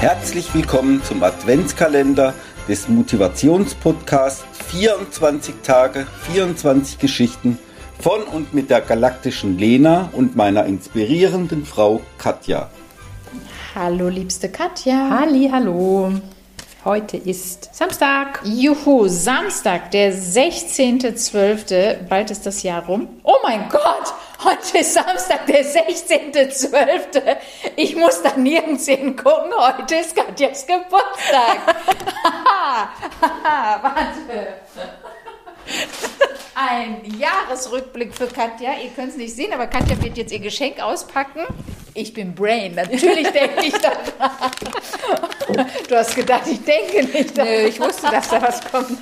Herzlich willkommen zum Adventskalender des Motivationspodcasts 24 Tage, 24 Geschichten von und mit der galaktischen Lena und meiner inspirierenden Frau Katja. Hallo, liebste Katja. Halli, hallo. Heute ist Samstag. Juhu, Samstag, der 16.12. Bald ist das Jahr rum. Oh mein Gott, heute ist Samstag, der 16.12. Ich muss da nirgends hingucken. Heute ist Katjas Geburtstag. Warte. Ein Jahresrückblick für Katja. Ihr könnt es nicht sehen, aber Katja wird jetzt ihr Geschenk auspacken. Ich bin Brain, natürlich denke ich daran. Du hast gedacht, ich denke nicht daran. Nö, ich wusste, dass da was kommt.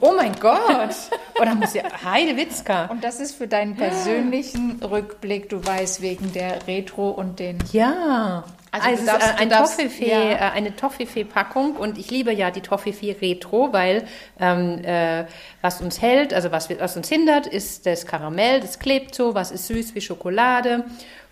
Oh mein Gott. Oder muss ja Heide Witzka. Und das ist für deinen persönlichen Rückblick, du weißt, wegen der Retro und den. Ja. Also Also, es darfst- ist du ein darfst- Toffifee, ja. äh, eine Toffifee-Packung und ich liebe ja die Toffifee Retro, weil ähm, äh, was uns hält, also was, was uns hindert, ist das Karamell, das klebt so, was ist süß wie Schokolade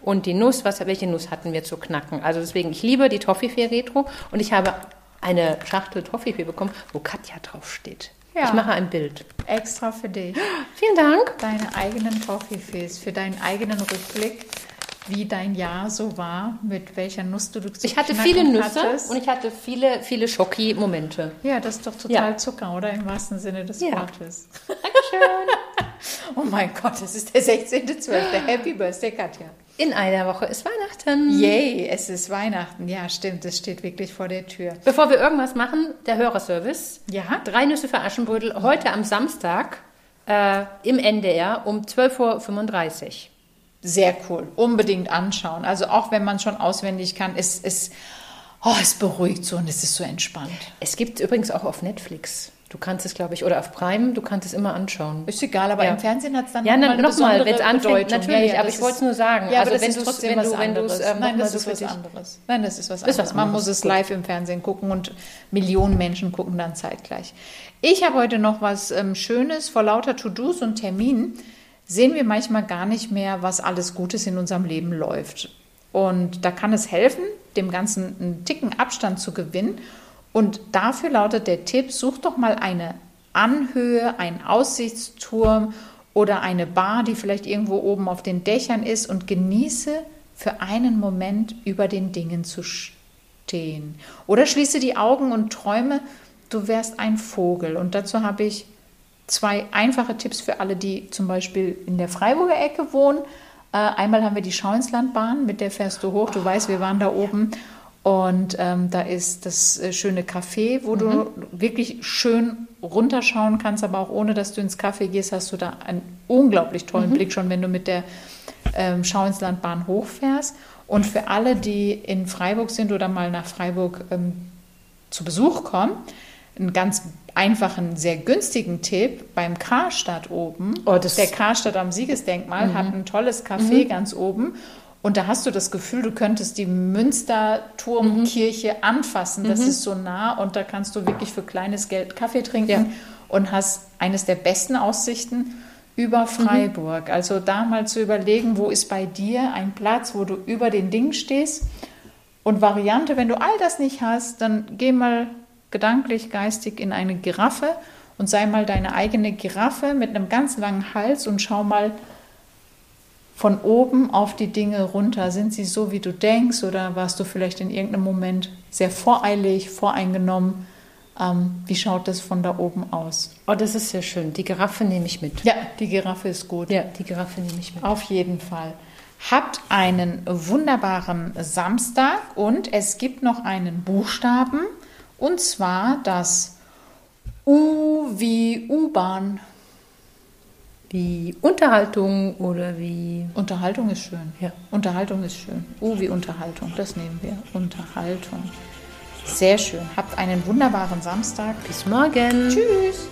und die Nuss, was, welche Nuss hatten wir zu knacken. Also deswegen, ich liebe die Toffifee Retro und ich habe eine Schachtel Toffifee bekommen, wo Katja draufsteht. Ja. Ich mache ein Bild. Extra für dich. Vielen Dank. Deine eigenen Toffifees, für deinen eigenen Rückblick, wie dein Jahr so war, mit welcher Nuss du zu Ich hatte viele Nüsse hattest. und ich hatte viele, viele Schoki-Momente. Ja, das ist doch total Ja. Zucker, oder? Im wahrsten Sinne des Ja. Wortes. Dankeschön. Oh mein Gott, es ist der 16.12. Happy Birthday, Katja. In einer Woche ist Weihnachten. Yay, es ist Weihnachten. Ja, stimmt, es steht wirklich vor der Tür. Bevor wir irgendwas machen, der Hörerservice. Ja? Drei Nüsse für Aschenbrödel heute am Samstag äh, im NDR um 12.35 Uhr. Sehr cool. Unbedingt anschauen. Also auch wenn man schon auswendig kann, es, es, oh, es beruhigt so und es ist so entspannt. Es gibt übrigens auch auf Netflix. Du kannst es, glaube ich, oder auf Prime, du kannst es immer anschauen. Ist egal, aber Ja. im Fernsehen hat es dann Ja, noch mal nochmal, wenn es anfängt, Bedeutung. natürlich, Ja, ja, aber ich wollte es nur sagen. Ja, also aber das wenn ist trotzdem was du, anderes. ähm, Nein, das ist was anderes. Nein, das ist was Ist was anderes. Man anderes. muss es live im Fernsehen gucken und Millionen Menschen gucken dann zeitgleich. Ich habe heute noch was ähm, Schönes. Vor lauter To-Dos und Terminen sehen wir manchmal gar nicht mehr, was alles Gutes in unserem Leben läuft. Und da kann es helfen, dem Ganzen einen Ticken Abstand zu gewinnen. Und dafür lautet der Tipp, such doch mal eine Anhöhe, einen Aussichtsturm oder eine Bar, die vielleicht irgendwo oben auf den Dächern ist und genieße für einen Moment über den Dingen zu stehen. Oder schließe die Augen und träume, du wärst ein Vogel. Und dazu habe ich zwei einfache Tipps für alle, die zum Beispiel in der Freiburger Ecke wohnen. Äh, einmal haben wir die Schauinslandbahn, mit der fährst du hoch. Du weißt, wir waren da oben. Und ähm, da ist das äh, schöne Café, wo du wirklich schön runterschauen kannst, aber auch ohne, dass du ins Café gehst, hast du da einen unglaublich tollen Blick schon, wenn du mit der ähm, Schauinslandbahn hochfährst. Und für alle, die in Freiburg sind oder mal nach Freiburg ähm, zu Besuch kommen, einen ganz einfachen, sehr günstigen Tipp beim Karstadt oben. Oh, der Karstadt am Siegesdenkmal hat ein tolles Café ganz oben. Und da hast du das Gefühl, du könntest die Münsterturmkirche anfassen. Das ist so nah und da kannst du wirklich für kleines Geld Kaffee trinken Ja. und hast eines der besten Aussichten über Freiburg. Also da mal zu überlegen, wo ist bei dir ein Platz, wo du über den Ding stehst. Und Variante, wenn du all das nicht hast, dann geh mal gedanklich, geistig in eine Giraffe und sei mal deine eigene Giraffe mit einem ganz langen Hals und schau mal von oben auf die Dinge runter. Sind sie so, wie du denkst oder warst du vielleicht in irgendeinem Moment sehr voreilig, voreingenommen? Ähm, wie schaut das von da oben aus? Oh, das ist sehr schön. Die Giraffe nehme ich mit. Ja, die Giraffe ist gut. Ja, die Giraffe nehme ich mit. Auf jeden Fall. Habt einen wunderbaren Samstag und es gibt noch einen Buchstaben und zwar das U wie U-Bahn. Wie Unterhaltung oder wie. Unterhaltung ist schön. Ja. Unterhaltung ist schön. U wie Unterhaltung, das nehmen wir. Unterhaltung. Sehr schön. Habt einen wunderbaren Samstag. Bis morgen. Tschüss.